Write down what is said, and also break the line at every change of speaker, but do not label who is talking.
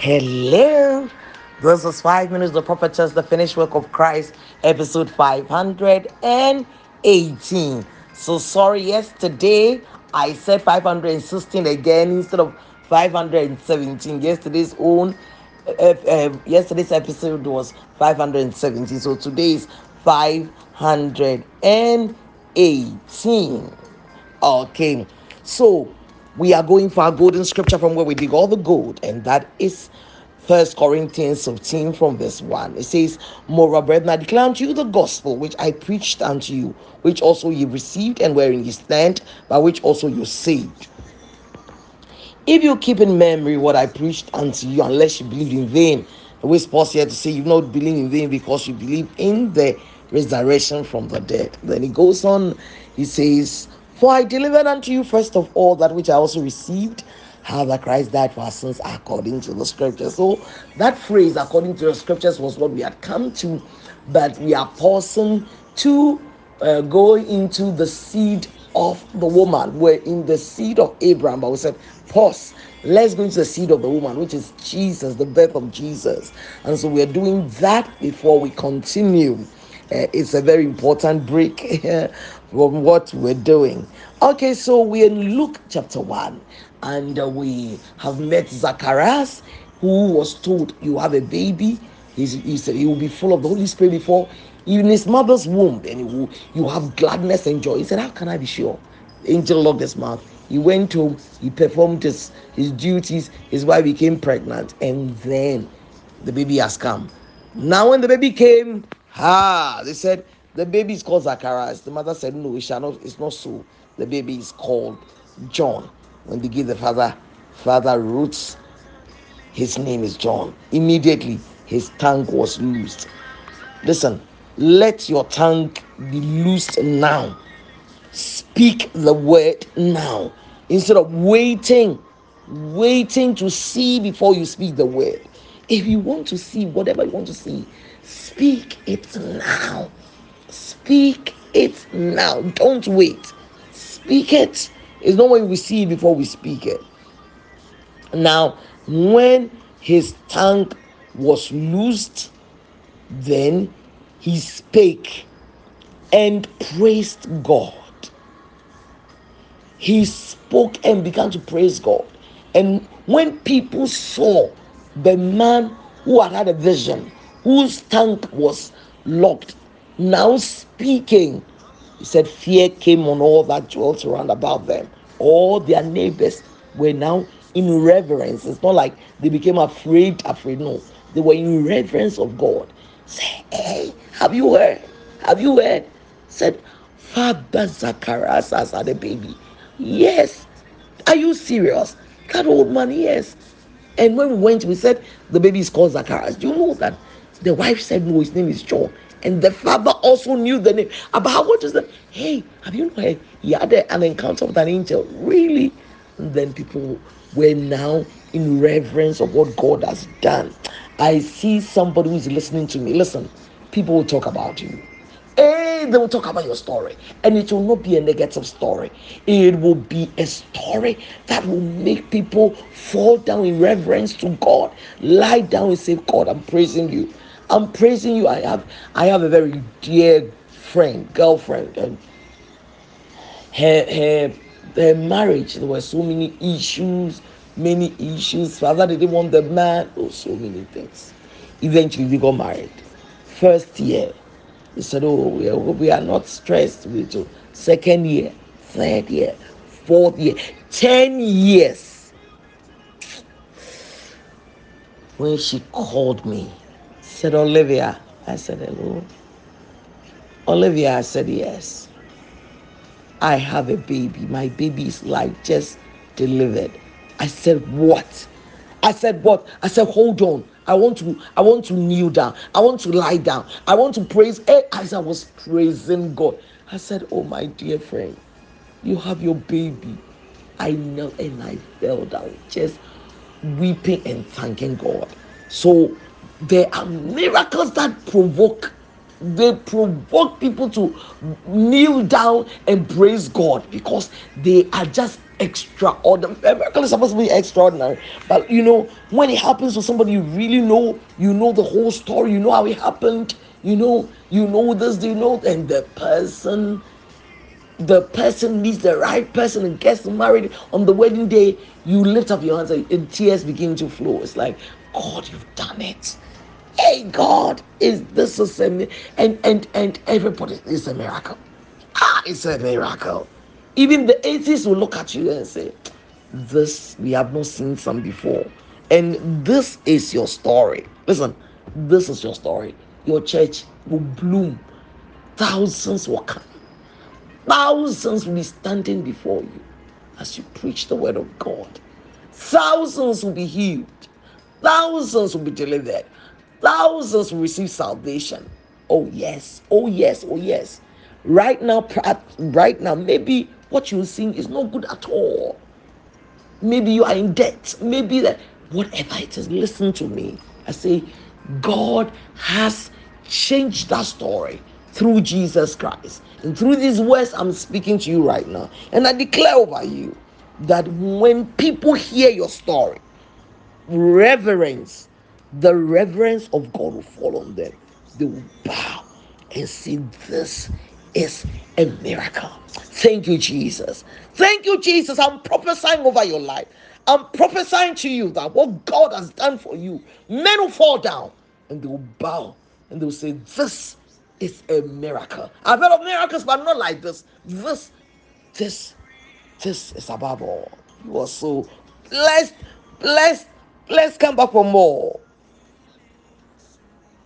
Hello. This is Five Minutes, the Prophetess, the Finished Work of Christ, episode 518. So sorry, yesterday I said 516 again instead of 517. Yesterday's own, uh, uh, yesterday's episode was 517. So today is 518. Okay, so we are going for our golden scripture from where we dig all the gold, and that is First Corinthians 15 from verse 1. It says, Moreover, brethren, I declare unto you the gospel which I preached unto you, which also ye received and wherein ye stand, by which also you saved. If you keep in memory what I preached unto you, unless you believe in vain, the way here to say you've not believed in vain because you believe in the resurrection from the dead. Then he goes on, he says, For I delivered unto you first of all that which I also received, how that Christ died for our sins according to the scriptures. So that phrase, according to the scriptures, was what we had come to, but we are pausing to uh, go into the seed of the woman. We're in the seed of Abraham, but we said, pause. Let's go into the seed of the woman, which is Jesus, the birth of Jesus. And so we're doing that before we continue. Uh, it's a very important break from what we're doing. Okay, so we're in Luke chapter 1, and uh, we have met Zacharias, who was told, You have a baby. He said he will be full of the Holy Spirit before in his mother's womb, and will, you have gladness and joy. He said, How can I be sure? Angel locked his mouth. He went home, he performed his, his duties, his wife became pregnant, and then the baby has come. Now, when the baby came, ah, they said, the baby is called Zacharias. The mother said, No, it shall not, it's not so. The baby is called John. When they give the father, father roots, his name is John. Immediately, his tongue was loosed. Listen, let your tongue be loosed now. Speak the word now. Instead of waiting, waiting to see before you speak the word. If you want to see whatever you want to see, speak it now. Speak it now. Don't wait. Speak it. It's not when we see it before we speak it. Now, when his tongue was loosed, then he spake and praised God. He spoke and began to praise God. And when people saw the man who had had a vision, whose tongue was locked, now speaking. He said, Fear came on all that dwelt around about them. All their neighbors were now in reverence. It's not like they became afraid, afraid. No, they were in reverence of God. Say, Hey, have you heard? Have you heard? Said, Father Zacharias had a baby. Yes. Are you serious? That old man, yes. And when we went, we said the baby is called Zacharias. Do you know that? The wife said, No, his name is John. And the father also knew the name. About what is that? Hey, have you heard? He had an encounter with an angel. Really? And then people were now in reverence of what God has done. I see somebody who is listening to me. Listen, people will talk about you. Hey, they will talk about your story. And it will not be a negative story. It will be a story that will make people fall down in reverence to God. Lie down and say, God, I'm praising you. I'm praising you. I have I have a very dear friend, girlfriend, and her her her marriage. There were so many issues, many issues. Father didn't want the man. Oh, so many things. Eventually, they got married. First year, he said, "Oh, we are, we are not stressed with you." Second year, third year, fourth year, ten years. When she called me, said, Olivia. I said, hello. Olivia, I said, yes. I have a baby. My baby is like just delivered. I said, what? I said, what? I said, hold on. I want to, I want to kneel down. I want to lie down. I want to praise. As I was praising God, I said, oh my dear friend, you have your baby. I know, and I fell down, just weeping and thanking God. So there are miracles that provoke they provoke people to kneel down and praise God because they are just extraordinary. A miracle is supposed to be extraordinary, but you know when it happens to somebody you really know, you know the whole story, you know how it happened, you know, you know this, you know, and the person, the person meets the right person and gets married on the wedding day. You lift up your hands and tears begin to flow. It's like, God, you've done it. Hey, God, is this a same? And and and everybody is a miracle. Ah, it's a miracle. Even the atheists will look at you and say, This, we have not seen some before. And this is your story. Listen, this is your story. Your church will bloom. Thousands will come. Thousands will be standing before you as you preach the word of God. Thousands will be healed. Thousands will be delivered. Thousands will receive salvation. Oh, yes. Oh, yes. Oh, yes. Right now, right now, maybe what you're seeing is not good at all. Maybe you are in debt. Maybe that whatever it is, listen to me. I say, God has changed that story through Jesus Christ. And through these words, I'm speaking to you right now. And I declare over you that when people hear your story, reverence, the reverence of God will fall on them. They will bow and see this is a miracle. Thank you, Jesus. Thank you, Jesus. I'm prophesying over your life. I'm prophesying to you that what God has done for you, men will fall down and they will bow and they will say, This is a miracle. I've heard of miracles, but not like this. This, this, this is above all. You are so blessed, blessed, blessed. Come back for more.